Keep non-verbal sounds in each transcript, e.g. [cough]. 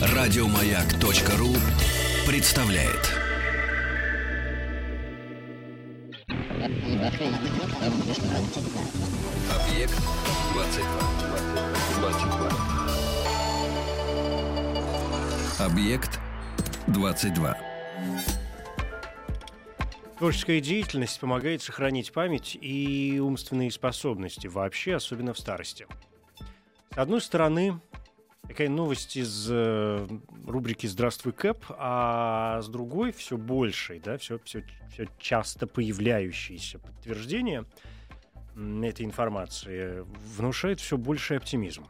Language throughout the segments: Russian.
Радиомаяк.ру представляет. Объект 22. 22. Объект 22. Творческая деятельность помогает сохранить память и умственные способности вообще, особенно в старости. Одной стороны, такая новость из э, рубрики «Здравствуй, Кэп», а с другой все больше, да, все, все, все часто появляющиеся подтверждения этой информации внушает все больший оптимизм.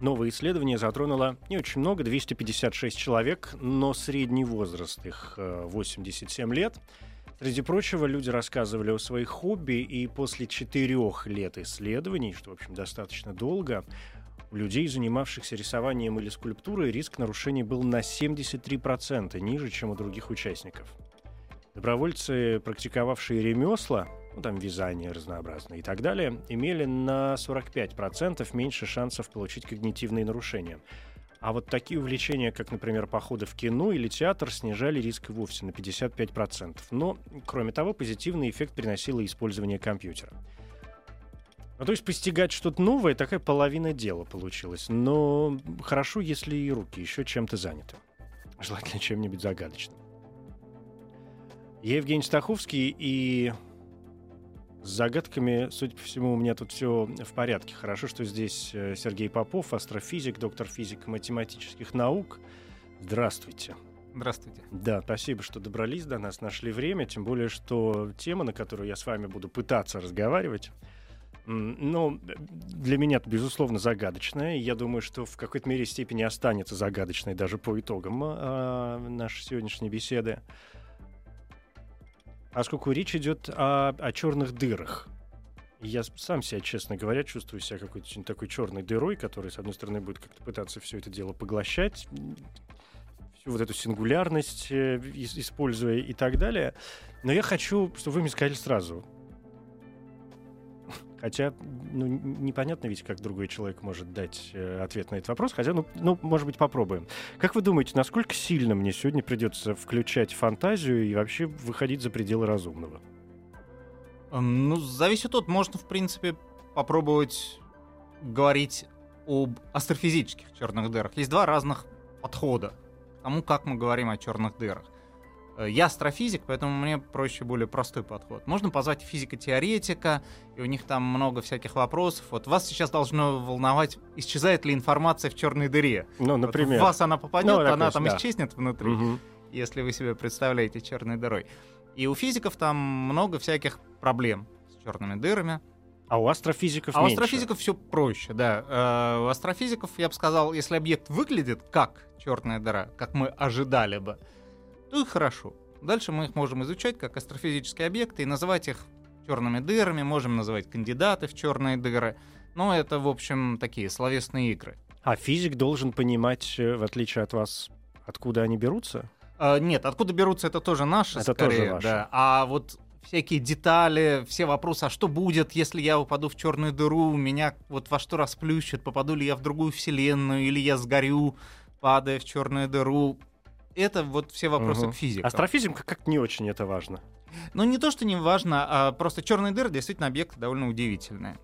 Новое исследование затронуло не очень много, 256 человек, но средний возраст их э, 87 лет. Среди прочего, люди рассказывали о своих хобби, и после четырех лет исследований, что, в общем, достаточно долго, у людей, занимавшихся рисованием или скульптурой, риск нарушений был на 73% ниже, чем у других участников. Добровольцы, практиковавшие ремесла, ну, там вязание разнообразное и так далее, имели на 45% меньше шансов получить когнитивные нарушения. А вот такие увлечения, как, например, походы в кино или театр, снижали риск вовсе на 55%. Но, кроме того, позитивный эффект приносило использование компьютера. Ну, то есть постигать что-то новое, такая половина дела получилась. Но хорошо, если и руки еще чем-то заняты. Желательно чем-нибудь загадочным. Я Евгений Стаховский, и с загадками, судя по всему, у меня тут все в порядке. Хорошо, что здесь э, Сергей Попов, астрофизик, доктор физико-математических наук. Здравствуйте. Здравствуйте. Да, спасибо, что добрались до нас, нашли время, тем более, что тема, на которую я с вами буду пытаться разговаривать, ну, для меня это, безусловно, загадочная, я думаю, что в какой-то мере степени останется загадочной даже по итогам а, нашей сегодняшней беседы. Поскольку речь идет о, о черных дырах. Я сам себя, честно говоря, чувствую себя какой-то такой черной дырой, которая, с одной стороны, будет как-то пытаться все это дело поглощать, всю вот эту сингулярность э, ис- используя и так далее. Но я хочу, чтобы вы мне сказали сразу. Хотя, ну, непонятно ведь, как другой человек может дать э, ответ на этот вопрос. Хотя, ну, ну, может быть, попробуем. Как вы думаете, насколько сильно мне сегодня придется включать фантазию и вообще выходить за пределы разумного? Эм, Ну, зависит от, можно, в принципе, попробовать говорить об астрофизических черных дырах. Есть два разных подхода к тому, как мы говорим о черных дырах. Э, Я астрофизик, поэтому мне проще более простой подход. Можно позвать физико-теоретика, и у них там много всяких вопросов. Вот вас сейчас должно волновать, исчезает ли информация в черной дыре. Ну, Вот например. в вас она попадет, Ну, она такой, там да. исчезнет внутри. Мгм. если вы себе представляете черной дырой. И у физиков там много всяких проблем с черными дырами. А у астрофизиков А у меньше. астрофизиков все проще, да. Э, У астрофизиков, я бы сказал, если объект выглядит как черная дыра, как мы ожидали бы, то и хорошо. Дальше мы их можем изучать как астрофизические объекты и называть их черными дырами, можем называть кандидаты в черные дыры. Но это, в общем, такие словесные игры. А физик должен понимать, э, в отличие от вас, откуда они берутся? А, нет, откуда берутся, это тоже наши, Это скорее, тоже ваши. да. А вот всякие детали, все вопросы, а что будет, если я упаду в черную дыру, меня вот во что расплющит, попаду ли я в другую вселенную, или я сгорю, падая в черную дыру. Это вот все вопросы Мгм. к физике. Астрофизикам как не очень это важно. Ну, не то, что не важно, а просто черные дыры действительно объекты довольно удивительные.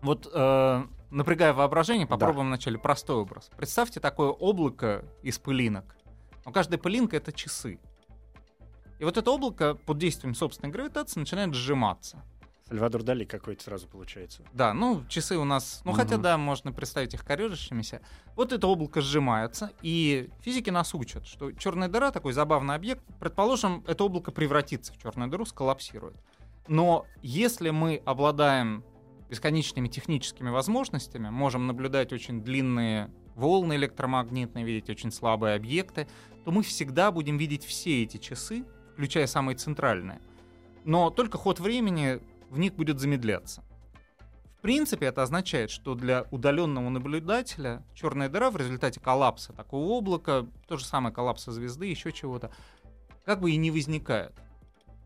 Вот, э, напрягая воображение, Да. попробуем вначале простой образ. Представьте такое облако из пылинок. Но каждая пылинка — это часы. И вот это облако под действием собственной гравитации начинает сжиматься. Сальвадор Дали какой-то сразу получается. Да, ну, часы у нас... Ну, Мгм. хотя, да, можно представить их корежащимися. Вот это облако сжимается, и физики нас учат, что черная дыра, такой забавный объект, предположим, это облако превратится в черную дыру, сколлапсирует. Но если мы обладаем бесконечными техническими возможностями, можем наблюдать очень длинные волны электромагнитные, видеть очень слабые объекты, то мы всегда будем видеть все эти часы, включая самые центральные. Но только ход времени в них будет замедляться. В принципе, это означает, что для удаленного наблюдателя черная дыра в результате коллапса такого облака, то же самое коллапса звезды, еще чего-то, как бы и не возникает.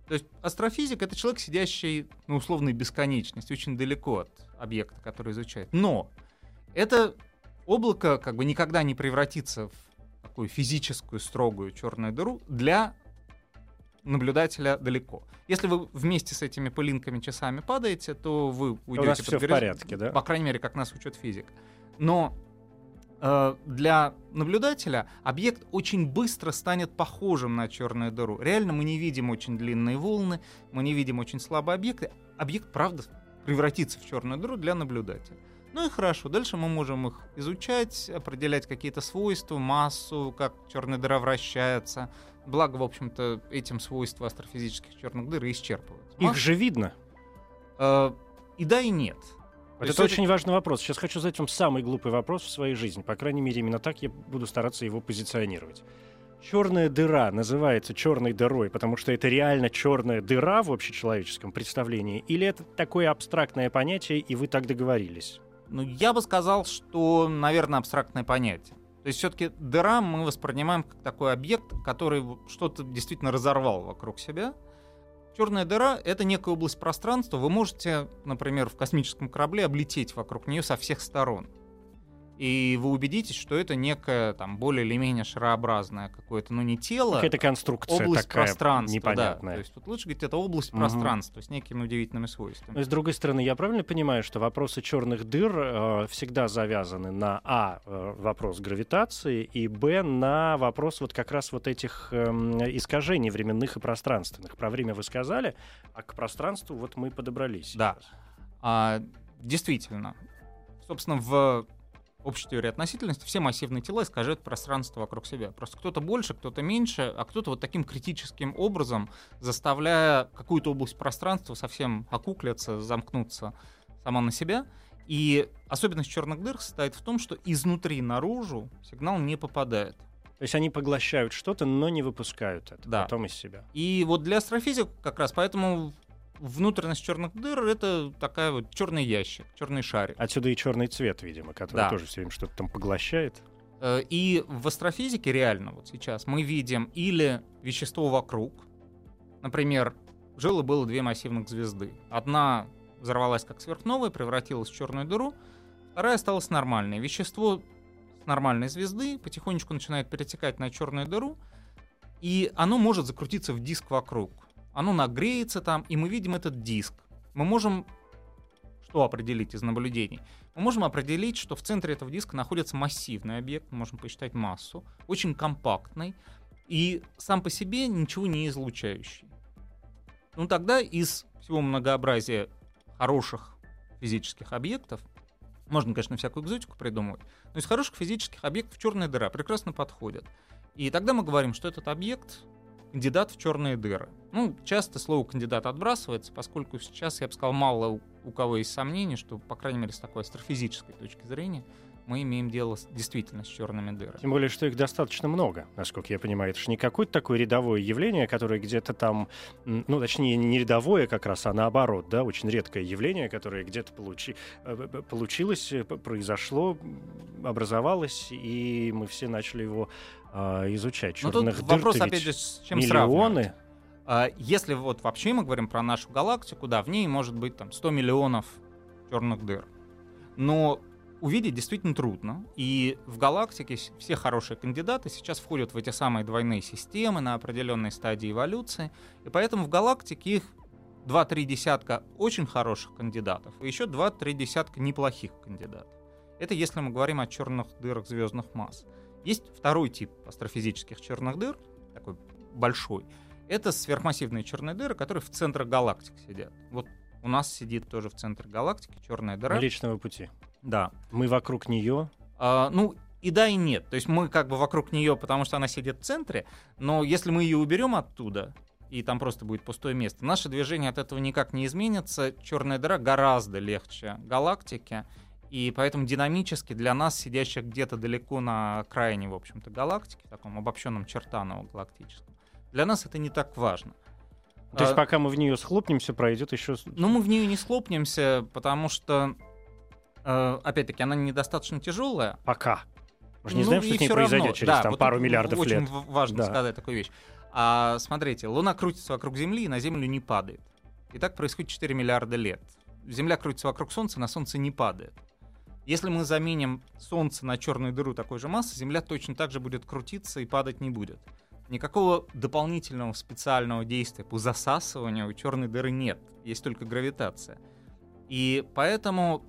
То есть астрофизик — это человек, сидящий на условной бесконечности, очень далеко от объекта, который изучает. Но это облако как бы никогда не превратится в такую физическую строгую черную дыру для наблюдателя далеко. Если вы вместе с этими пылинками часами падаете, то вы уйдете У нас под все в горизонт. порядке, да? По крайней мере, как нас учит физик. Но э, для наблюдателя объект очень быстро станет похожим на черную дыру. Реально мы не видим очень длинные волны, мы не видим очень слабые объекты. Объект, правда, превратится в черную дыру для наблюдателя. Ну и хорошо, дальше мы можем их изучать, определять какие-то свойства, массу, как черная дыра вращается. Благо, в общем-то, этим свойства астрофизических черных дыр исчерпывают. Их же видно. Э, и да, и нет. Вот это это- очень важный вопрос. Сейчас хочу задать вам самый глупый вопрос в своей жизни. По крайней мере, именно так я буду стараться его позиционировать. Черная дыра называется черной дырой, потому что это реально черная дыра в общечеловеческом представлении, или это такое абстрактное понятие, и вы так договорились? Ну, я бы сказал, что, наверное, абстрактное понятие. То есть все-таки дыра мы воспринимаем как такой объект, который что-то действительно разорвал вокруг себя. Черная дыра — это некая область пространства. Вы можете, например, в космическом корабле облететь вокруг нее со всех сторон. И вы убедитесь, что это некое там более или менее шарообразное какое-то, ну не тело, Какая-то конструкция область такая пространства, да. непонятная. То есть тут лучше говорить, это область Мгм. пространства с некими удивительными свойствами. Но с другой стороны, я правильно понимаю, что вопросы черных дыр э, всегда завязаны на а э, вопрос гравитации и б на вопрос вот как раз вот этих эм, искажений временных и пространственных. Про время вы сказали, а к пространству вот мы подобрались. Да. сейчас. А, действительно, собственно, в общей теории относительности все массивные тела искажают пространство вокруг себя. Просто кто-то больше, кто-то меньше, а кто-то вот таким критическим образом, заставляя какую-то область пространства совсем окуклиться, замкнуться сама на себя. И особенность черных дыр состоит в том, что изнутри наружу сигнал не попадает. То есть они поглощают что-то, но не выпускают это Да. потом из себя. И вот для астрофизиков как раз поэтому внутренность черных дыр это такая вот черный ящик, черный шарик. Отсюда и черный цвет, видимо, который Да. тоже все время что-то там поглощает. Э, И в астрофизике реально вот сейчас мы видим или вещество вокруг, например, жило было две массивных звезды. Одна взорвалась как сверхновая, превратилась в черную дыру, вторая осталась нормальной. Вещество с нормальной звезды потихонечку начинает перетекать на черную дыру, и оно может закрутиться в диск вокруг. Оно нагреется там, и мы видим этот диск. Мы можем что определить из наблюдений? Мы можем определить, что в центре этого диска находится массивный объект, мы можем посчитать массу, очень компактный и сам по себе ничего не излучающий. Ну тогда из всего многообразия хороших физических объектов, можно, конечно, всякую экзотику придумывать, но из хороших физических объектов черная дыра прекрасно подходит. И тогда мы говорим, что этот объект кандидат в черные дыры. Ну, часто слово кандидат отбрасывается, поскольку сейчас, я бы сказал, мало у, кого есть сомнений, что, по крайней мере, с такой астрофизической точки зрения, мы имеем дело с, действительно с черными дырами. Тем более, что их достаточно много, насколько я понимаю. Это же не какое-то такое рядовое явление, которое где-то там, ну, точнее, не рядовое как раз, а наоборот, да, очень редкое явление, которое где-то получи, э, получилось, э, произошло, образовалось, и мы все начали его а, изучать. Но Черных тут дыр-то вопрос, ведь опять же, с чем сравнивать. миллионы. А, Если вот вообще мы говорим про нашу галактику, да, в ней может быть там 100 миллионов черных дыр. Но увидеть действительно трудно. И в галактике все хорошие кандидаты сейчас входят в эти самые двойные системы на определенной стадии эволюции. И поэтому в галактике их 2-3 десятка очень хороших кандидатов и еще 2-3 десятка неплохих кандидатов. Это если мы говорим о черных дырах звездных масс. Есть второй тип астрофизических черных дыр, такой большой. Это сверхмассивные черные дыры, которые в центрах галактик сидят. Вот у нас сидит тоже в центре галактики черная дыра. Млечного пути. Да. Мы вокруг нее. А, ну, и да, и нет. То есть мы как бы вокруг нее, потому что она сидит в центре, но если мы ее уберем оттуда, и там просто будет пустое место, наше движение от этого никак не изменится. Черная дыра гораздо легче галактики, и поэтому динамически для нас, сидящих где-то далеко на окраине, в общем-то, галактики, в таком обобщенном чертаново галактическом, для нас это не так важно. То есть А, пока мы в нее схлопнемся, пройдет еще... но мы в нее не схлопнемся, потому что, э, опять-таки, она недостаточно тяжелая, Пока. Мы же не ну, знаем, что с ней произойдет равно. через Да, там, вот пару миллиардов очень лет. в- важно Да. сказать такую вещь. А, смотрите, Луна крутится вокруг Земли и на Землю не падает. И так происходит 4 миллиарда лет. Земля крутится вокруг Солнца, на Солнце не падает. Если мы заменим Солнце на черную дыру такой же массы, Земля точно так же будет крутиться и падать не будет. Никакого дополнительного специального действия по засасыванию у черной дыры нет. Есть только гравитация. И поэтому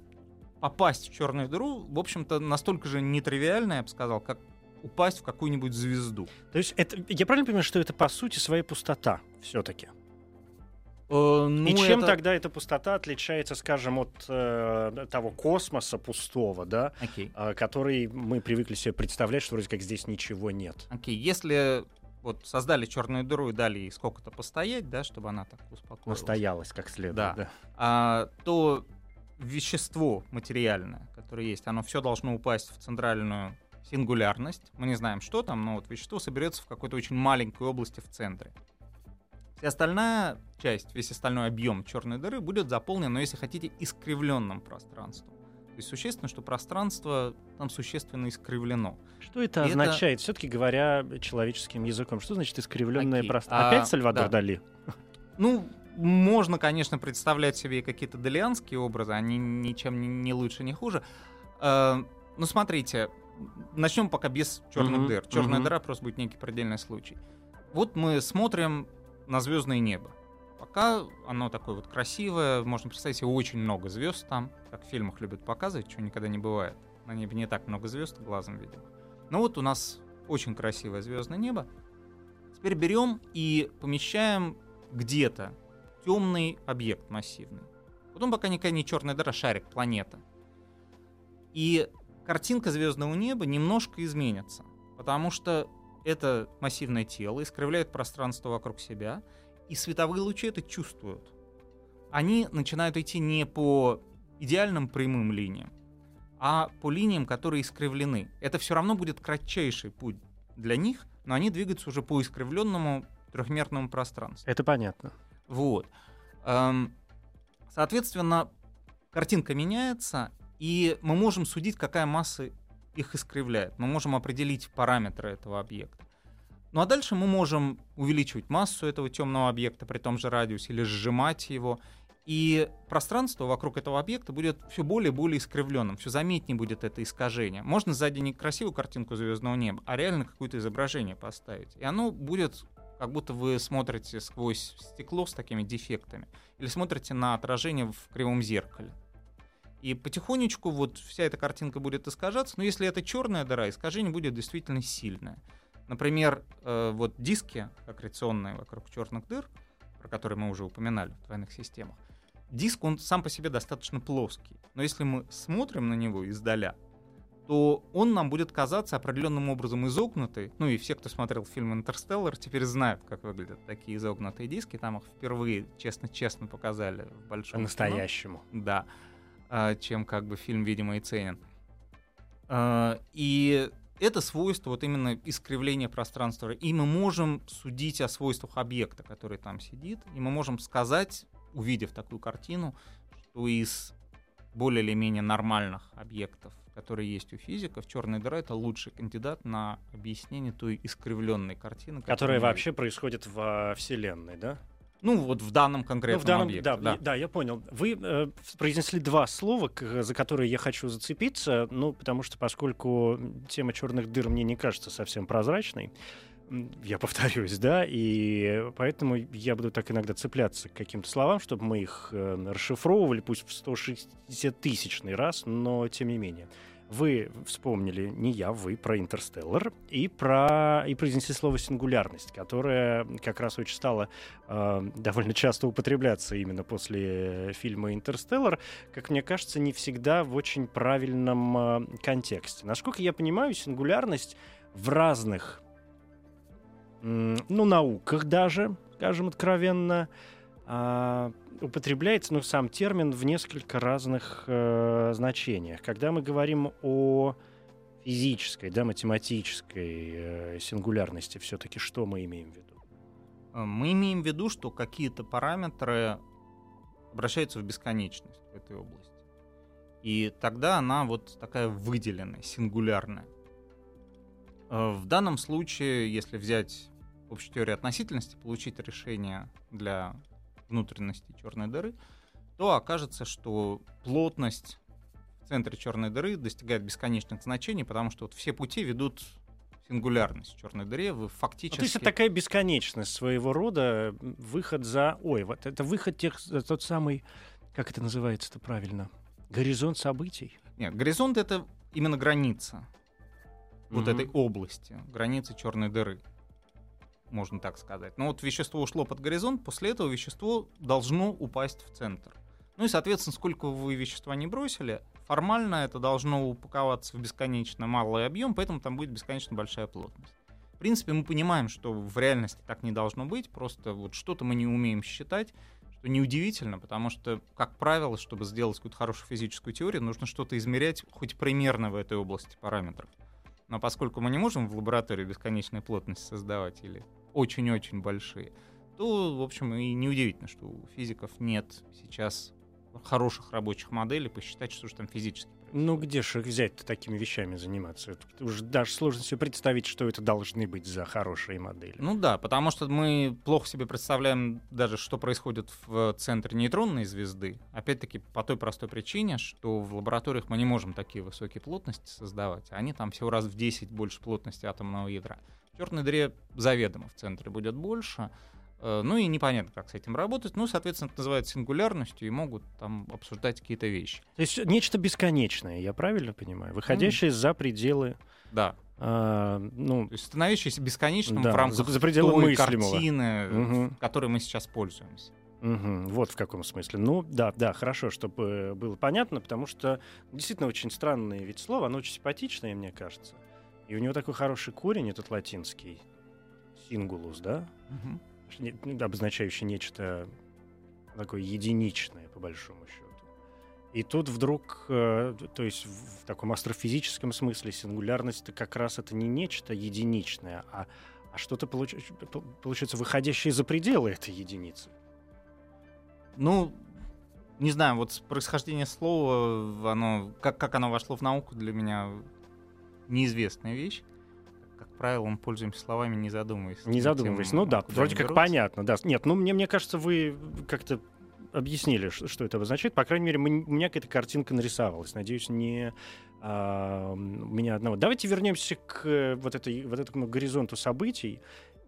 попасть в черную дыру, в общем-то, настолько же нетривиально, я бы сказал, как упасть в какую-нибудь звезду. То есть это, я правильно понимаю, что это по сути своя пустота все-таки? Э, ну, И чем это- тогда эта пустота отличается, скажем, от э, того космоса пустого, да, Окей. э, который мы привыкли себе представлять, что вроде как здесь ничего нет? Окей, если вот создали черную дыру и дали ей сколько-то постоять, да, чтобы она так успокоилась, Настоялось как следует. Да. Да. а, то вещество материальное, которое есть, оно все должно упасть в центральную сингулярность. Мы не знаем, что там, но вот вещество соберется в какой-то очень маленькой области в центре. Вся остальная часть, весь остальной объем черной дыры будет заполнен, но если хотите, искривленным пространством. То есть существенно, что пространство там существенно искривлено. Что это И это- означает, все-таки говоря человеческим языком? Что значит искривленное Окей, пространство? а, Опять Сальвадор да. Дали? Ну, можно, конечно, представлять себе какие-то далианские образы, они ничем не, лучше, не хуже. Э, ну, смотрите, начнем пока без черных Мгм, дыр. Черная мгм. дыра просто будет некий предельный случай. Вот мы смотрим на звездное небо. Пока оно такое вот красивое, можно представить себе очень много звезд там, как в фильмах любят показывать, чего никогда не бывает. На небе не так много звезд глазом видим. Но вот у нас очень красивое звездное небо. Теперь берем и помещаем где-то темный объект массивный. Вот он пока никакая не черная дыра, шарик, планета. И картинка звездного неба немножко изменится, потому что это массивное тело искривляет пространство вокруг себя, и световые лучи это чувствуют. Они начинают идти не по идеальным прямым линиям, а по линиям, которые искривлены. Это все равно будет кратчайший путь для них, но они двигаются уже по искривленному трехмерному пространству. Это понятно. Вот. Эм, Соответственно, картинка меняется, и мы можем судить, какая масса их искривляет. Мы можем определить параметры этого объекта. Ну а дальше мы можем увеличивать массу этого темного объекта при том же радиусе или сжимать его. И пространство вокруг этого объекта будет все более и более искривленным, все заметнее будет это искажение. Можно сзади не красивую картинку звездного неба, а реально какое-то изображение поставить. И оно будет как будто вы смотрите сквозь стекло с такими дефектами или смотрите на отражение в кривом зеркале. И потихонечку вот вся эта картинка будет искажаться, но если это черная дыра, искажение будет действительно сильное. Например, э, вот диски аккреционные вокруг черных дыр, про которые мы уже упоминали в двойных системах, диск, он сам по себе достаточно плоский. Но если мы смотрим на него издаля, то он нам будет казаться определенным образом изогнутый. Ну и все, кто смотрел фильм «Интерстеллар», теперь знают, как выглядят такие изогнутые диски. Там их впервые честно-честно показали в большом. По-настоящему. Да. А, чем как бы фильм, видимо, и ценен. А, И это свойство вот именно искривления пространства. И мы можем судить о свойствах объекта, который там сидит. И мы можем сказать, увидев такую картину, что из более или менее нормальных объектов, которые есть у физиков, черная дыра это лучший кандидат на объяснение той искривленной картины, Которая вообще происходит во Вселенной, да? Ну, вот в данном Ну, конкретном в данном, объекте. да, да. я- да, я понял. Вы э, произнесли два слова, к- за которые я хочу зацепиться, ну, потому что поскольку тема черных дыр мне не кажется совсем прозрачной, я повторюсь, да, и поэтому я буду так иногда цепляться к каким-то словам, чтобы мы их э, расшифровывали, пусть в 160-тысячный раз, но тем не менее. Вы вспомнили, не я, вы, про «Интерстеллар» и, про, и произнесли слово «сингулярность», которое как раз очень стало э, довольно часто употребляться именно после фильма «Интерстеллар», как мне кажется, не всегда в очень правильном э, контексте. Насколько я понимаю, сингулярность в разных, ну, науках даже, скажем откровенно, а, употребляется, ну, сам термин в несколько разных э, значениях. Когда мы говорим о физической, да, математической э, сингулярности, все-таки что мы имеем в виду? Э, Мы имеем в виду, что какие-то параметры обращаются в бесконечность в этой области. И тогда она вот такая выделенная, сингулярная. Э, В данном случае, если взять общую теорию относительности, получить решение для внутренности черной дыры, то окажется, что плотность в центре черной дыры достигает бесконечных значений, потому что вот все пути ведут в сингулярность черной дыре. Вы Ну, фактически... то есть это такая бесконечность своего рода, выход за... Ой, вот это выход тех... Тот самый... Как это называется-то правильно? Горизонт событий? Нет, горизонт — это именно граница вот Мгм. этой области, границы черной дыры, можно так сказать. Но вот вещество ушло под горизонт, после этого вещество должно упасть в центр. Ну и, соответственно, сколько вы вещества не бросили, формально это должно упаковаться в бесконечно малый объем, поэтому там будет бесконечно большая плотность. В принципе, мы понимаем, что в реальности так не должно быть, просто вот что-то мы не умеем считать, что неудивительно, потому что, как правило, чтобы сделать какую-то хорошую физическую теорию, нужно что-то измерять хоть примерно в этой области параметров. Но поскольку мы не можем в лаборатории бесконечной плотности создавать или очень-очень большие, то, в общем, и неудивительно, что у физиков нет сейчас хороших рабочих моделей посчитать, что же там физически. Ну, где же их взять-то такими вещами заниматься? Это уже даже сложно себе представить, что это должны быть за хорошие модели. Ну да, потому что мы плохо себе представляем даже, что происходит в центре нейтронной звезды. Опять-таки по той простой причине, что в лабораториях мы не можем такие высокие плотности создавать. Они там всего раз в 10 больше плотности атомного ядра. В черной дыре заведомо в центре будет больше. Э, Ну и непонятно, как с этим работать. Ну, соответственно, это называют сингулярностью и могут там обсуждать какие-то вещи. То есть нечто бесконечное, я правильно понимаю? Выходящее за пределы... Да, а, ну, то есть становящийся бесконечным Да, в рамках за- за пределы той мыслимого. картины, в которой мы сейчас пользуемся. Мгм, вот в каком смысле. Ну, да, да, хорошо, чтобы было понятно, потому что действительно очень странное ведь слово, оно очень симпатичное, мне кажется. И у него такой хороший корень, этот латинский, сингулус, да, Мгм. Ну, обозначающий нечто такое единичное, по большому счету. И тут вдруг, э, то есть в, таком астрофизическом смысле сингулярность это как раз это не нечто единичное, а, а что-то получ- по- получается выходящее за пределы этой единицы. Ну, не знаю, вот происхождение слова, оно, как, как оно вошло в науку, для меня неизвестная вещь. Правило, мы пользуемся словами, не задумываясь. Не задумываясь. тем, Ну да, вроде как берутся. понятно, да. Нет, ну мне, мне кажется, вы как-то объяснили, ш- что это обозначает. По крайней мере, мы- у меня какая-то картинка нарисовалась. Надеюсь, не а, у меня одного. Давайте вернемся к э, вот, этой, вот этому горизонту событий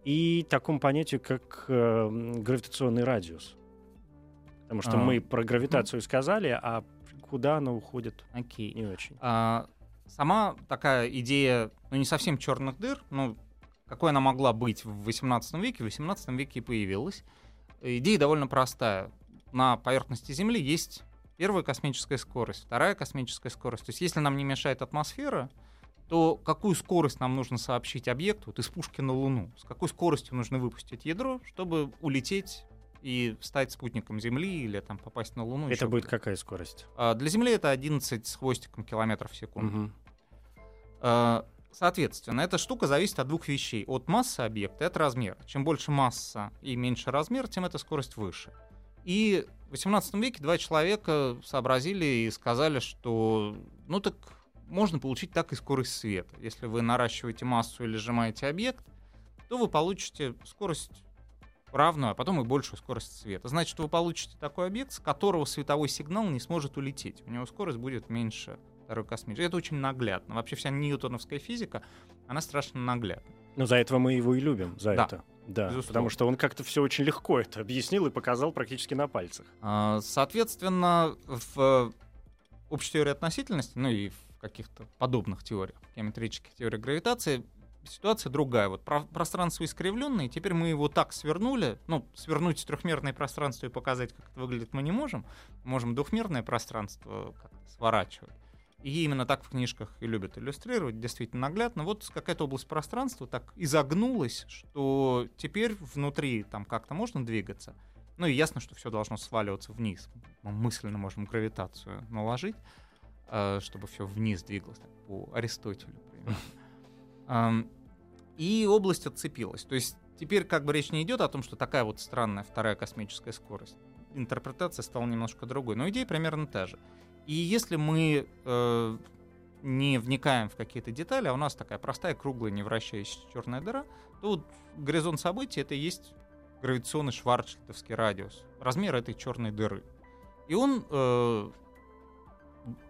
и такому понятию, как э, гравитационный радиус. Потому что А, мы про гравитацию сказали, а куда она уходит, Окей. не очень. А, сама такая идея, ну не совсем черных дыр, ну какой она могла быть в 18 веке, в 18 веке и появилась. Идея довольно простая. На поверхности Земли есть первая космическая скорость, вторая космическая скорость. То есть если нам не мешает атмосфера, то какую скорость нам нужно сообщить объекту вот из пушки на Луну? С какой скоростью нужно выпустить ядро, чтобы улететь и стать спутником Земли или там попасть на Луну? это будет какая скорость? А, Для Земли это 11 с хвостиком километров в секунду. А, Соответственно, эта штука зависит от двух вещей. От массы объекта и от размера. Чем больше масса и меньше размер, тем эта скорость выше. И в 18 веке два человека сообразили и сказали, что ну так можно получить так и скорость света. Если вы наращиваете массу или сжимаете объект, то вы получите скорость равную, а потом и большую скорость света. Значит, вы получите такой объект, с которого световой сигнал не сможет улететь. У него скорость будет меньше второй космической. Это очень наглядно. Вообще вся ньютоновская физика, она страшно наглядна. Ну, за этого мы его и любим, за Да, это. Да, безусловно. потому что он как-то все очень легко это объяснил и показал практически на пальцах. А, Соответственно, в общей теории относительности, ну и в каких-то подобных теориях, геометрических теориях гравитации, ситуация другая. Вот про- пространство искривленное, теперь мы его так свернули, ну, свернуть трехмерное пространство и показать, как это выглядит, мы не можем. Можем двухмерное пространство сворачивать. И именно так в книжках и любят иллюстрировать, действительно наглядно. Вот какая-то область пространства так изогнулась, что теперь внутри там как-то можно двигаться. Ну и ясно, что все должно сваливаться вниз. Мы мысленно можем гравитацию наложить, э, чтобы все вниз двигалось, так, по Аристотелю примерно. И область отцепилась. То есть теперь как бы речь не идет о том, что такая вот странная вторая космическая скорость. Интерпретация стала немножко другой, но идея примерно та же. И если мы э, не вникаем в какие-то детали, а у нас такая простая, круглая, не вращающаяся черная дыра, то вот горизонт событий это и есть гравитационный шварцшильдовский радиус, размер этой черной дыры. И он э,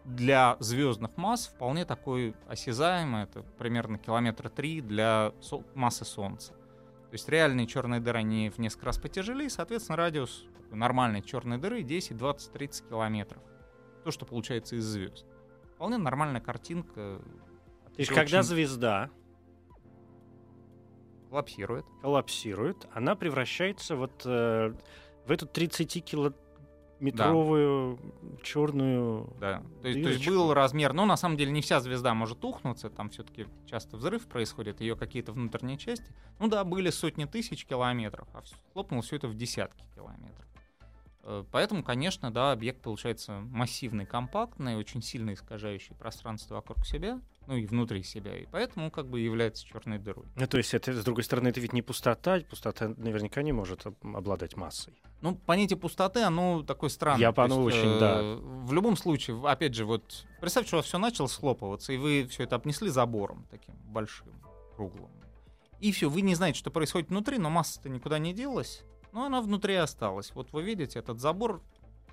для звездных масс вполне такой осязаемый, это примерно километра три для со- массы Солнца. То есть реальные черные дыры, они в несколько раз потяжелее, соответственно, радиус нормальной черной дыры 10, 20, 30 километров. То, что получается из звезд. Вполне нормальная картинка. То есть, Очень когда звезда коллапсирует. коллапсирует, она превращается вот э, в эту 30-километровую черную... Да. То есть, то есть был размер, но на самом деле не вся звезда может ухнуться, там все-таки часто взрыв происходит, ее какие-то внутренние части. Ну да, были сотни тысяч километров, а хлопнуло все это в десятки километров. Э, Поэтому, конечно, да, объект получается массивный, компактный, очень сильно искажающий пространство вокруг себя, ну и внутри себя, и поэтому как бы является черной дырой. Ну, то есть, это, с другой стороны, это ведь не пустота, пустота наверняка не может об- обладать массой. Ну, понятие пустоты, оно такое странное. Я оно очень, да. В любом случае, опять же, вот представьте, что у вас все начало схлопываться, и вы все это обнесли забором таким большим, круглым. И все, вы не знаете, что происходит внутри, но масса-то никуда не делась, но она внутри осталась. Вот вы видите, этот забор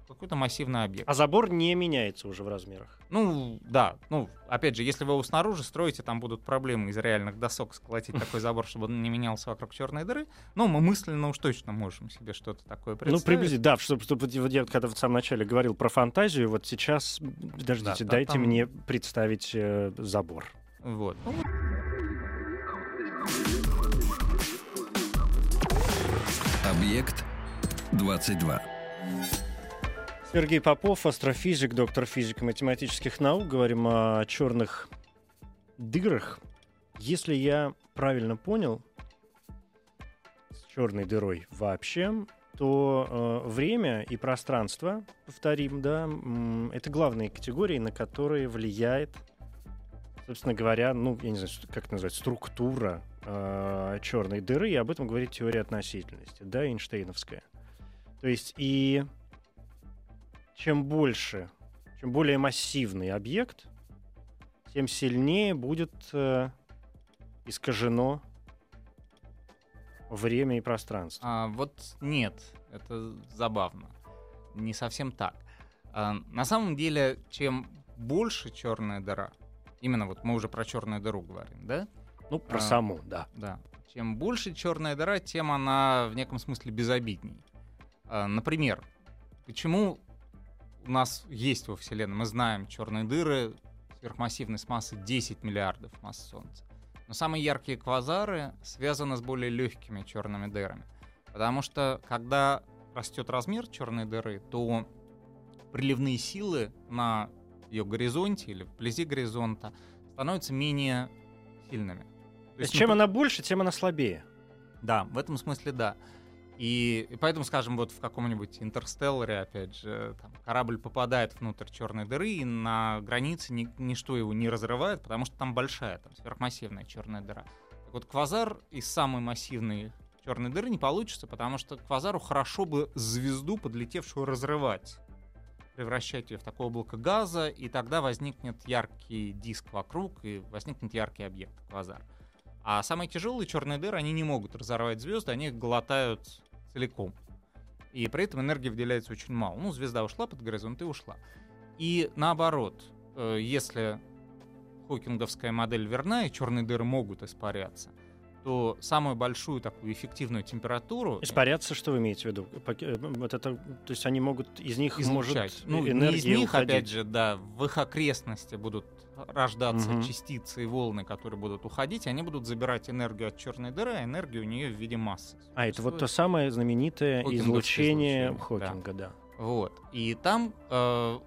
какой-то массивный объект. А забор не меняется уже в размерах. Ну, да. Ну, опять же, если вы его снаружи строите, там будут проблемы из реальных досок сколотить такой забор, чтобы он не менялся вокруг черной дыры. Но мы мысленно уж точно можем себе что-то такое Ну, представить. приблизительно, да, чтобы, чтобы вот я когда в самом начале говорил про фантазию, вот сейчас, подождите, Да, дайте там- мне представить э, забор. Вот. Ну, Объект 22. Сергей Попов, астрофизик, доктор физико-математических наук. Говорим о черных дырах. Если я правильно понял, с черной дырой вообще, то э, время и пространство, повторим, да, это главные категории, на которые влияет, собственно говоря, ну, я не знаю, как это назвать, структура э, черной дыры, и об этом говорит теория относительности, да, Эйнштейновская. То есть и чем больше, чем более массивный объект, тем сильнее будет э, искажено время и пространство. а, вот нет, это забавно. Не совсем так. А, на самом деле, чем больше черная дыра, именно вот мы уже про черную дыру говорим, да? Ну, про а, саму, да. Да. Чем больше черная дыра, тем она в неком смысле безобидней. А, Например, почему у нас есть во Вселенной, мы знаем черные дыры сверхмассивной с массой 10 миллиардов масс Солнца. Но самые яркие квазары связаны с более легкими черными дырами. Потому что когда растет размер черной дыры, то приливные силы на ее горизонте или вблизи горизонта становятся менее сильными. То есть чем напр- она больше, тем она слабее. да, в этом смысле да. И, и поэтому, скажем, вот в каком-нибудь интерстелларе, опять же, там, корабль попадает внутрь черной дыры, и на границе ни- ничто его не разрывает, потому что там большая, там сверхмассивная черная дыра. Так вот, квазар из самой массивной черной дыры не получится, потому что квазару хорошо бы звезду, подлетевшую, разрывать превращать ее в такое облако газа, и тогда возникнет яркий диск вокруг, и возникнет яркий объект, квазар. А самые тяжелые черные дыры, они не могут разорвать звезды, они их глотают целиком. И при этом энергии выделяется очень мало. Ну, звезда ушла под горизонт и ушла. И наоборот, э, если хокинговская модель верна, и черные дыры могут испаряться, то самую большую такую эффективную температуру... Испаряться, что вы имеете в виду? Э, Вот это, то есть они могут, из них может излучать. Ну, не энергия из них, уходить. опять же, да, в их окрестности будут рождаться Мгм. частицы и волны, которые будут уходить, и они будут забирать энергию от черной дыры, а энергию у нее в виде массы. А, это вот то самое знаменитое излучение излучение, да. Хокинга, да. Вот. И там, э,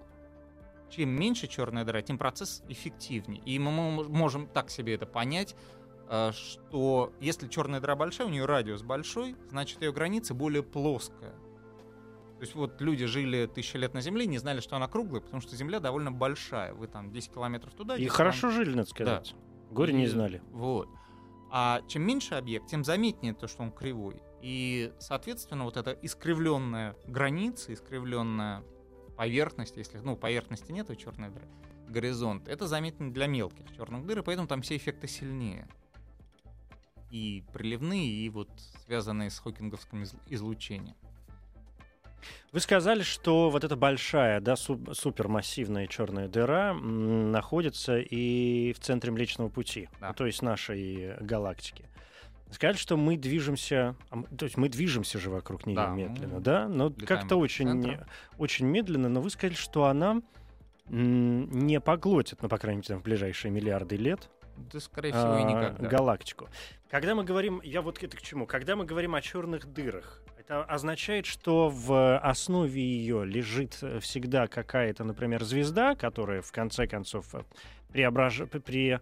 чем меньше черная дыра, тем процесс эффективнее. И мы мо- можем так себе это понять, что если черная дыра большая, у нее радиус большой, значит ее граница более плоская. То есть вот люди жили тысячи лет на Земле, не знали, что она круглая, потому что Земля довольно большая. Вы там 10 километров туда, И 10 хорошо жили, надо сказать. Горе не И- знали. Вот. А чем меньше объект, тем заметнее то, что он кривой. И, соответственно, вот эта искривленная граница, искривленная поверхность, если, ну, поверхности нет у черной дыры, горизонт, это заметно для мелких черных дыр, и поэтому там все эффекты сильнее. И приливные, и вот связанные с хокинговским из- излучением. Вы сказали, что вот эта большая, да, суп- супермассивная черная дыра м, находится и в центре Млечного Пути, Да. то есть нашей галактики. Сказали, что мы движемся, а то есть мы движемся же вокруг нее Да, медленно, да, но как-то очень, очень медленно, но вы сказали, что она м, не поглотит, ну, по крайней мере, в ближайшие миллиарды лет Да, скорее всего, и а, никогда. галактику. Когда мы говорим, я вот это к чему? Когда мы говорим о черных дырах, это означает, что в основе ее лежит э, всегда какая-то, например, звезда, которая в конце концов э, преображ... при...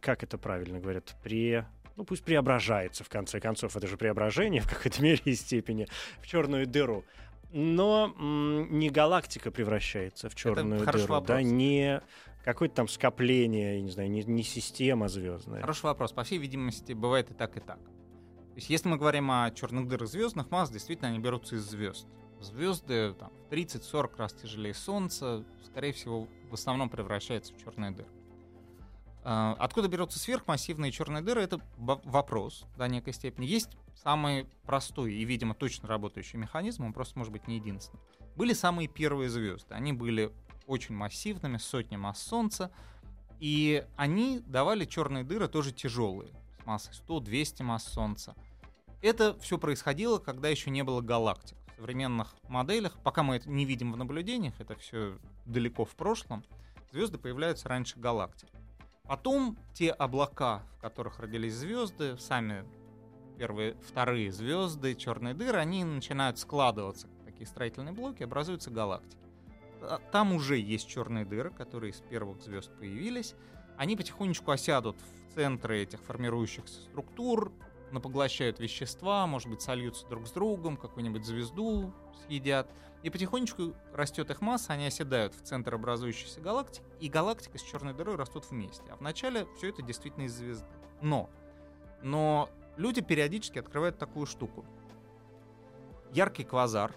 как это правильно говорят, при ну пусть преображается в конце концов, это же преображение в какой-то мере и степени в черную дыру. Но м, не галактика превращается в черную хороший дыру, да, не какое-то там скопление, я не знаю, не, не система звездная. Хороший вопрос. По всей видимости, бывает и так, и так. То есть, если мы говорим о черных дырах звездных масс, действительно, они берутся из звезд. Звезды там, в 30-40 раз тяжелее Солнца, скорее всего, в основном превращаются в черные дыры. А, Откуда берутся сверхмассивные черные дыры, это вопрос до некой степени. Есть самый простой и, видимо, точно работающий механизм, он просто может быть не единственный. Были самые первые звезды. Они были очень массивными, сотни масс Солнца, и они давали черные дыры тоже тяжелые, с массой 100-200 масс Солнца. Это все происходило, когда еще не было галактик. В современных моделях, пока мы это не видим в наблюдениях, это все далеко в прошлом, звезды появляются раньше галактик. Потом те облака, в которых родились звезды, сами первые, вторые звезды, черные дыры, они начинают складываться, такие строительные блоки, образуются галактики. А Там уже есть черные дыры, которые из первых звезд появились. Они потихонечку осядут в центры этих формирующихся структур, напоглощают вещества, может быть, сольются друг с другом, какую-нибудь звезду съедят. И потихонечку растет их масса, они оседают в центр образующейся галактики, и галактика с черной дырой растут вместе. А вначале все это действительно из звезды. Но, но люди периодически открывают такую штуку. Яркий квазар,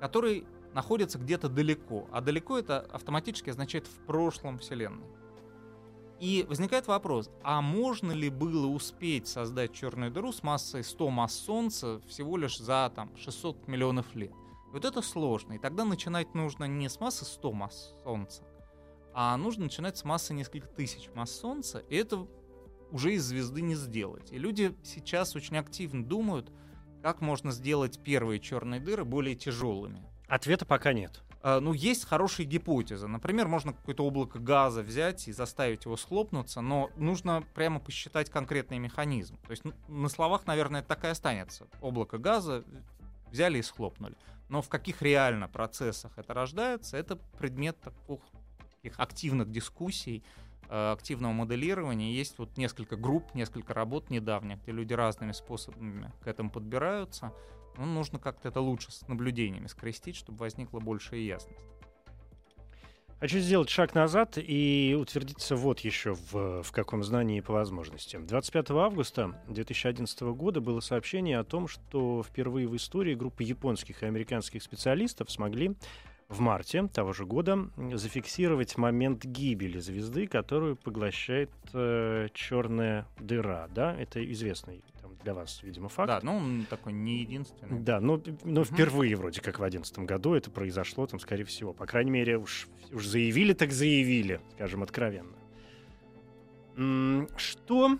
который находится где-то далеко, а далеко это автоматически означает в прошлом Вселенной. И возникает вопрос, а можно ли было успеть создать черную дыру с массой 100 масс Солнца всего лишь за там, 600 миллионов лет? Вот это сложно, и тогда начинать нужно не с массы 100 масс Солнца, а нужно начинать с массы несколько тысяч масс Солнца, и это уже из звезды не сделать. И люди сейчас очень активно думают, как можно сделать первые черные дыры более тяжелыми. Ответа пока нет. А, Ну, есть хорошие гипотезы. Например, можно какое-то облако газа взять и заставить его схлопнуться, но нужно прямо посчитать конкретный механизм. То есть н- на словах, наверное, это так и останется. Облако газа взяли и схлопнули. Но в каких реально процессах это рождается, это предмет таких, таких активных дискуссий, э, активного моделирования. Есть вот несколько групп, несколько работ недавних, где люди разными способами к этому подбираются. Ну, нужно как-то это лучше с наблюдениями скрестить, чтобы возникла большая ясность. Хочу сделать шаг назад и утвердиться вот еще в, в каком знании по возможности. 25 августа 2011 года было сообщение о том, что впервые в истории группа японских и американских специалистов смогли в марте того же года зафиксировать момент гибели звезды, которую поглощает э, черная дыра. Да, это известный там, для вас, видимо, факт. Да, ну он такой не единственный. Да, но, но Мгм. впервые вроде как в 2011 году это произошло, там, скорее всего. По крайней мере, уж, уж заявили, так заявили, скажем откровенно. Что...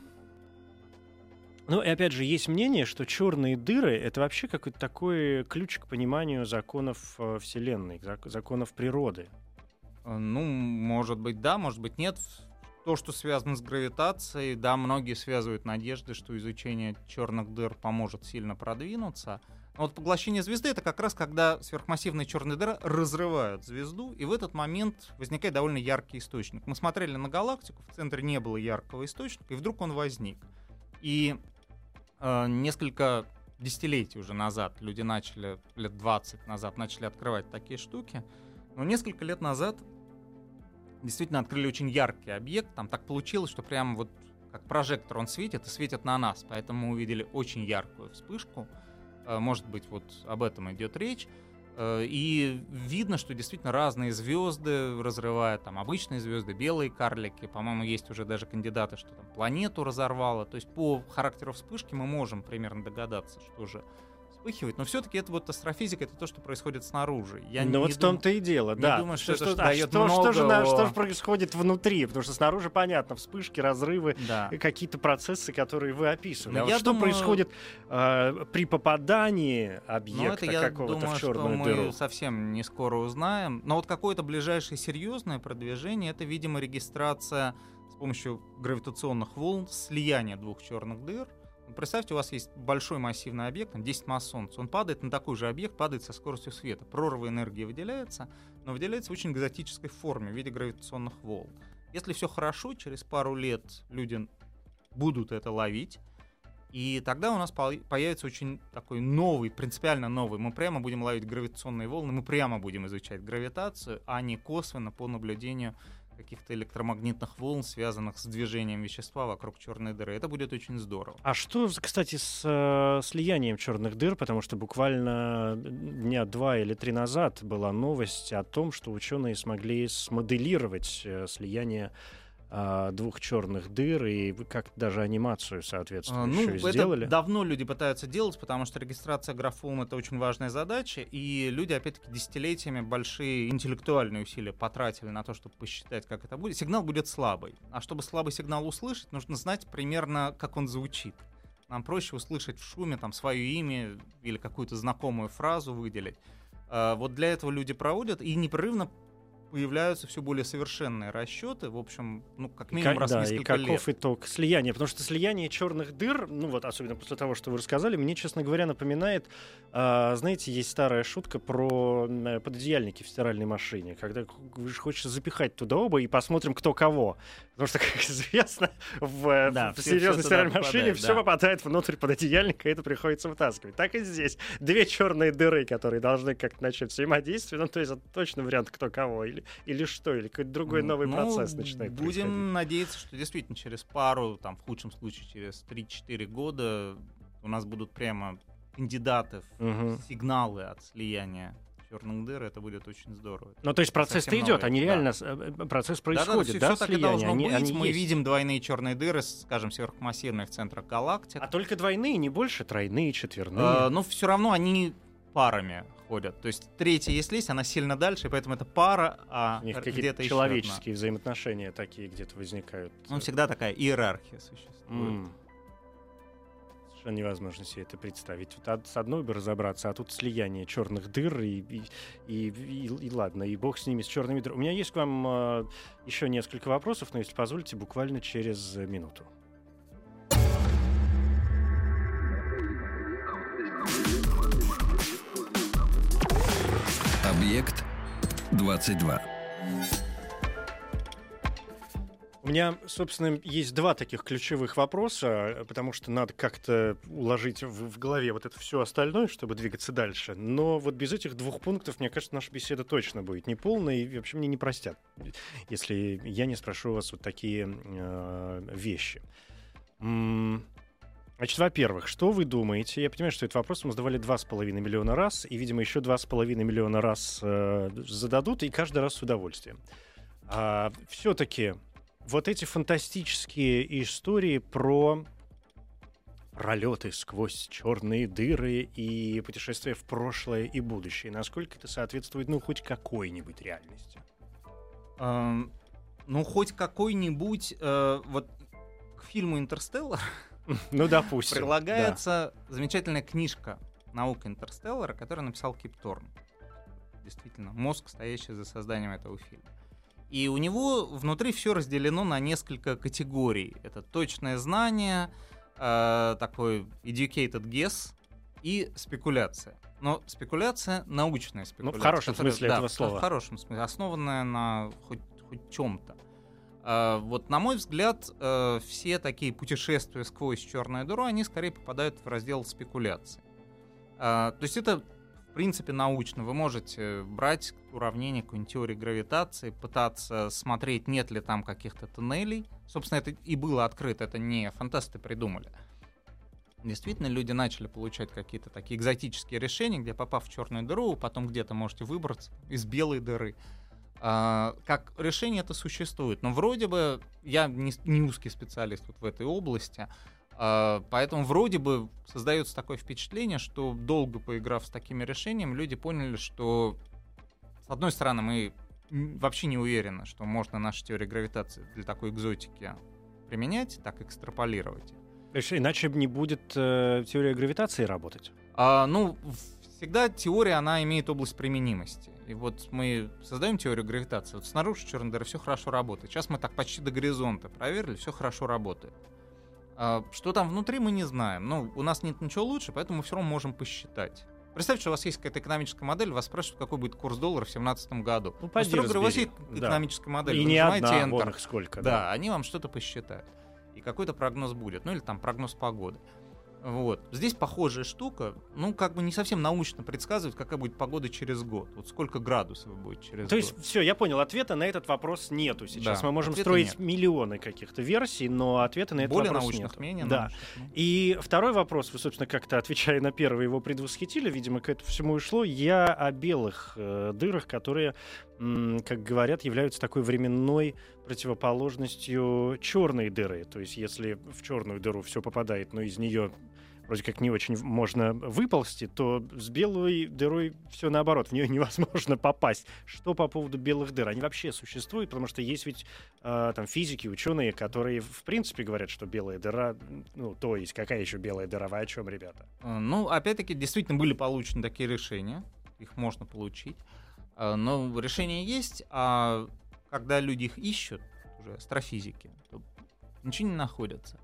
Ну, и опять же, есть мнение, что черные дыры — это вообще какой-то такой ключ к пониманию законов э, Вселенной, зак- законов природы. Э, Ну, может быть, да, может быть, нет. То, что связано с гравитацией, да, многие связывают надежды, что изучение черных дыр поможет сильно продвинуться. Но вот поглощение звезды это как раз когда сверхмассивные черные дыры разрывают звезду, и в этот момент возникает довольно яркий источник. Мы смотрели на галактику, в центре не было яркого источника, и вдруг он возник. И несколько десятилетий уже назад люди начали, лет 20 назад, начали открывать такие штуки. Но несколько лет назад действительно открыли очень яркий объект. Там так получилось, что прямо вот как прожектор он светит и светит на нас. Поэтому мы увидели очень яркую вспышку. Э, Может быть, вот об этом идет речь. Э, И видно, что действительно разные звезды разрывают, там обычные звезды, белые карлики. По-моему, есть уже даже кандидаты, что там планету разорвало. То есть по характеру вспышки мы можем примерно догадаться, что же вспыхивать, но все-таки это вот астрофизика, это то, что происходит снаружи. Я ну вот в том-то и дело, да. думаю, что, что, это что, что, много что, же, о- что же происходит внутри? Потому что снаружи понятно, вспышки, разрывы, Да. какие-то процессы, которые вы описывали. Ну, а вот я что думаю- происходит э, при попадании Ну, объекта я какого-то думаю, в что черную мы дыру? совсем не скоро узнаем. Но вот какое-то ближайшее серьезное продвижение это, видимо, регистрация с помощью гравитационных волн слияния двух черных дыр. Ну, Представьте, у вас есть большой массивный объект, там 10 масс Солнца. Он падает на такой же объект, падает со скоростью света. Прорва энергии выделяется, но выделяется в очень экзотической форме в виде гравитационных волн. Если все хорошо, через пару лет люди будут это ловить, и тогда у нас по- появится очень такой новый, принципиально новый. Мы прямо будем ловить гравитационные волны, мы прямо будем изучать гравитацию, а не косвенно по наблюдению каких-то электромагнитных волн, связанных с движением вещества вокруг черной дыры. Это будет очень здорово. А что, кстати, с э, слиянием черных дыр? Потому что буквально дня два или три назад была новость о том, что ученые смогли смоделировать э, слияние двух черных дыр и как даже анимацию А, соответствующую Ну, сделали. это давно люди пытаются делать, потому что регистрация графом это очень важная задача, и люди, опять-таки, десятилетиями большие интеллектуальные усилия потратили на то, чтобы посчитать, как это будет. Сигнал будет слабый. А чтобы слабый сигнал услышать, нужно знать примерно, как он звучит. Нам проще услышать в шуме там свое имя или какую-то знакомую фразу выделить. А, Вот для этого люди проводят и непрерывно появляются все более совершенные расчеты. В общем, ну, как И минимум ка- раз в да, и несколько каков лет. итог слияния? Потому что слияние черных дыр, ну вот особенно после того, что вы рассказали, мне, честно говоря, напоминает, а, знаете, есть старая шутка про м, пододеяльники в стиральной машине, когда хочешь запихать туда оба и посмотрим, кто кого. Потому что, [laughs] как известно, в, э, Да, в серьезной стиральной машине попадает, все да. попадает внутрь пододеяльника, и это приходится вытаскивать. Так и здесь. Две черные дыры, которые должны как-то начать взаимодействие, ну то есть это точно вариант кто кого, или, или что, или какой-то другой новый Ну, процесс начинает Будем происходить. надеяться, что действительно через пару, там, в худшем случае, через 3-4 года у нас будут прямо кандидаты в Мгм. сигналы от слияния черных дыр. Это будет очень здорово. Ну, то есть Совсем идет, новое, они да. реально, с- э, э, процесс происходит, да, да, все, так и слияние? должно Они- быть. они Мы есть. видим двойные черные дыры, скажем, сверхмассивных в центрах галактик. А только двойные, не больше, тройные, четверные. Э, но все равно они парами ходят. То есть третья, если есть, она сильно дальше, и поэтому это пара, а У них где-то какие-то человеческие взаимоотношения такие где-то возникают. Ну, всегда такая иерархия существует. М. Совершенно невозможно себе это представить. Вот с одной бы разобраться, а тут слияние черных дыр и, и, и, и- и ладно, и бог с ними, с черными дырами. У меня есть к вам э, еще несколько вопросов, но если позволите, буквально через минуту. Объект 22. У меня, собственно, есть два таких ключевых вопроса, потому что надо как-то уложить в, в голове вот это все остальное, чтобы двигаться дальше. Но вот без этих двух пунктов, мне кажется, наша беседа точно будет неполной, и вообще мне не простят, если я не спрошу вас вот такие э, вещи. Значит, во-первых, что вы думаете? Я понимаю, что этот вопрос мы задавали 2,5 миллиона раз, и, видимо, еще 2,5 миллиона раз э, зададут, и каждый раз с удовольствием. А, все-таки вот эти фантастические истории про пролеты сквозь черные дыры и путешествия в прошлое и будущее, насколько это соответствует, ну, хоть какой-нибудь реальности? Эм, Ну, хоть какой-нибудь... э, вот к фильму «Интерстеллар» [laughs] Ну, допустим. прилагается замечательная книжка «Наука Интерстеллара», которую написал Кип Торн. Действительно, мозг, стоящий за созданием этого фильма. И у него внутри все разделено на несколько категорий. Это точное знание, э, такой educated guess и спекуляция. Но спекуляция научная спекуляция. Ну, хорошем которая- смысле да, этого в- слова. В хорошем смысле, основанная на хоть, хоть чем-то. А, вот, на мой взгляд, э, все такие путешествия сквозь черную дыру, они скорее попадают в раздел спекуляции. А, то есть это, в принципе, научно. Вы можете брать уравнение какой-нибудь теории гравитации, пытаться смотреть, нет ли там каких-то туннелей. Собственно, это и было открыто, это не фантасты придумали. Действительно, люди начали получать какие-то такие экзотические решения, где, попав в черную дыру, потом где-то можете выбраться из белой дыры. А, как решение это существует. Но вроде бы я не, не узкий специалист вот в этой области. А, Поэтому вроде бы создается такое впечатление, что долго поиграв с такими решениями, люди поняли, что с одной стороны мы вообще не уверены, что можно наши теории гравитации для такой экзотики применять, так экстраполировать. Иначе не будет э, теория гравитации работать. А, ну, всегда теория, она имеет область применимости. И вот мы создаем теорию гравитации. Вот снаружи черной дыры все хорошо работает. Сейчас мы так почти до горизонта проверили, все хорошо работает. А, что там внутри, мы не знаем. Ну, у нас нет ничего лучше, поэтому мы все равно можем посчитать. Представьте, что у вас есть какая-то экономическая модель, вас спрашивают, какой будет курс доллара в 2017 году. Ну, Ну, поди строго говоря, у вас есть Да. экономическая модель, И вы не нажимаете одна, Enter. вон их сколько. Да, они вам что-то посчитают. И какой-то прогноз будет. Ну или там прогноз погоды. Вот. Здесь похожая штука, ну, как бы не совсем научно предсказывает, какая будет погода через год. Вот сколько градусов будет через То год. есть, все, я понял, ответа на этот вопрос нету сейчас. Да, Мы можем строить нет. миллионы каких-то версий, но ответа на этот Более вопрос научных, нету. менее Да. научных. ну. И второй вопрос, вы, собственно, как-то отвечая на первый, его предвосхитили, видимо, к этому всему и шло. Я о белых э, дырах, которые, м, как говорят, являются такой временной противоположностью черной дыры. То есть, если в черную дыру все попадает, но из нее вроде как не очень можно выползти, то с белой дырой все наоборот, в нее [laughs] невозможно попасть. Что по поводу белых дыр? Они вообще существуют, потому что есть ведь э, там физики, ученые, которые в принципе говорят, что белая дыра, ну то есть какая еще белая дыра, вы о чем, ребята? Э, Ну, опять-таки, действительно были получены такие решения. Их можно получить. Э, Но решения есть, а когда люди их ищут, уже астрофизики, то ничего не находятся.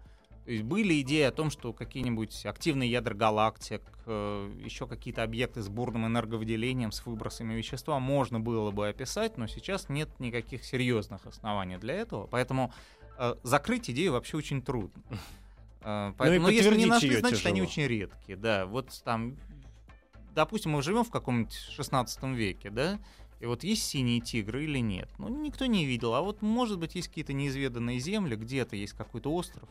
То есть были идеи о том, что какие-нибудь активные ядра галактик, э, еще какие-то объекты с бурным энерговыделением, с выбросами вещества можно было бы описать, но сейчас нет никаких серьезных оснований для этого. Поэтому э, закрыть идею вообще очень трудно. [laughs] Э, Поэтому, но если не нашли, значит, они тяжело. очень редкие. Да, вот там, допустим, мы живем в каком-нибудь 16 веке, да, и вот есть синие тигры или нет? Ну, никто не видел. А вот, может быть, есть какие-то неизведанные земли, где-то есть какой-то остров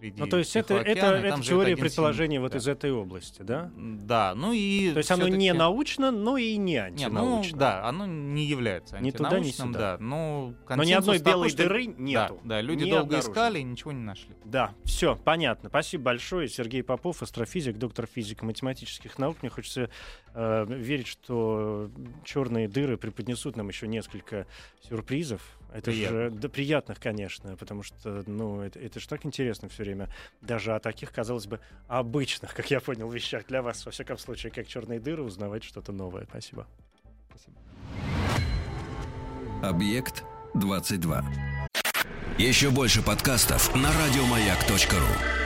среди Ну то есть это, это, это теория предположений синий. вот Да. из этой области, да? Да, ну и... То есть оно не научно, но и не ну, антинаучно. да, оно не является Ни туда, ни антинаучным, сюда. да, но Но ни одной такой, белой что- дыры нету. Да, да, люди Не долго обнаружено. искали и ничего не нашли. Да, все, понятно. Спасибо большое. Сергей Попов, астрофизик, доктор физико-математических наук. Мне хочется э, верить, что черные дыры преподнесут нам еще несколько сюрпризов. Это же Приятных. да, приятных, конечно, потому что, ну, это, это же так интересно все время. Даже о таких, казалось бы, обычных, как я понял, вещах для вас, во всяком случае, как черные дыры, узнавать что-то новое. Спасибо. Спасибо. Объект 22. Еще больше подкастов на радиомаяк.ру.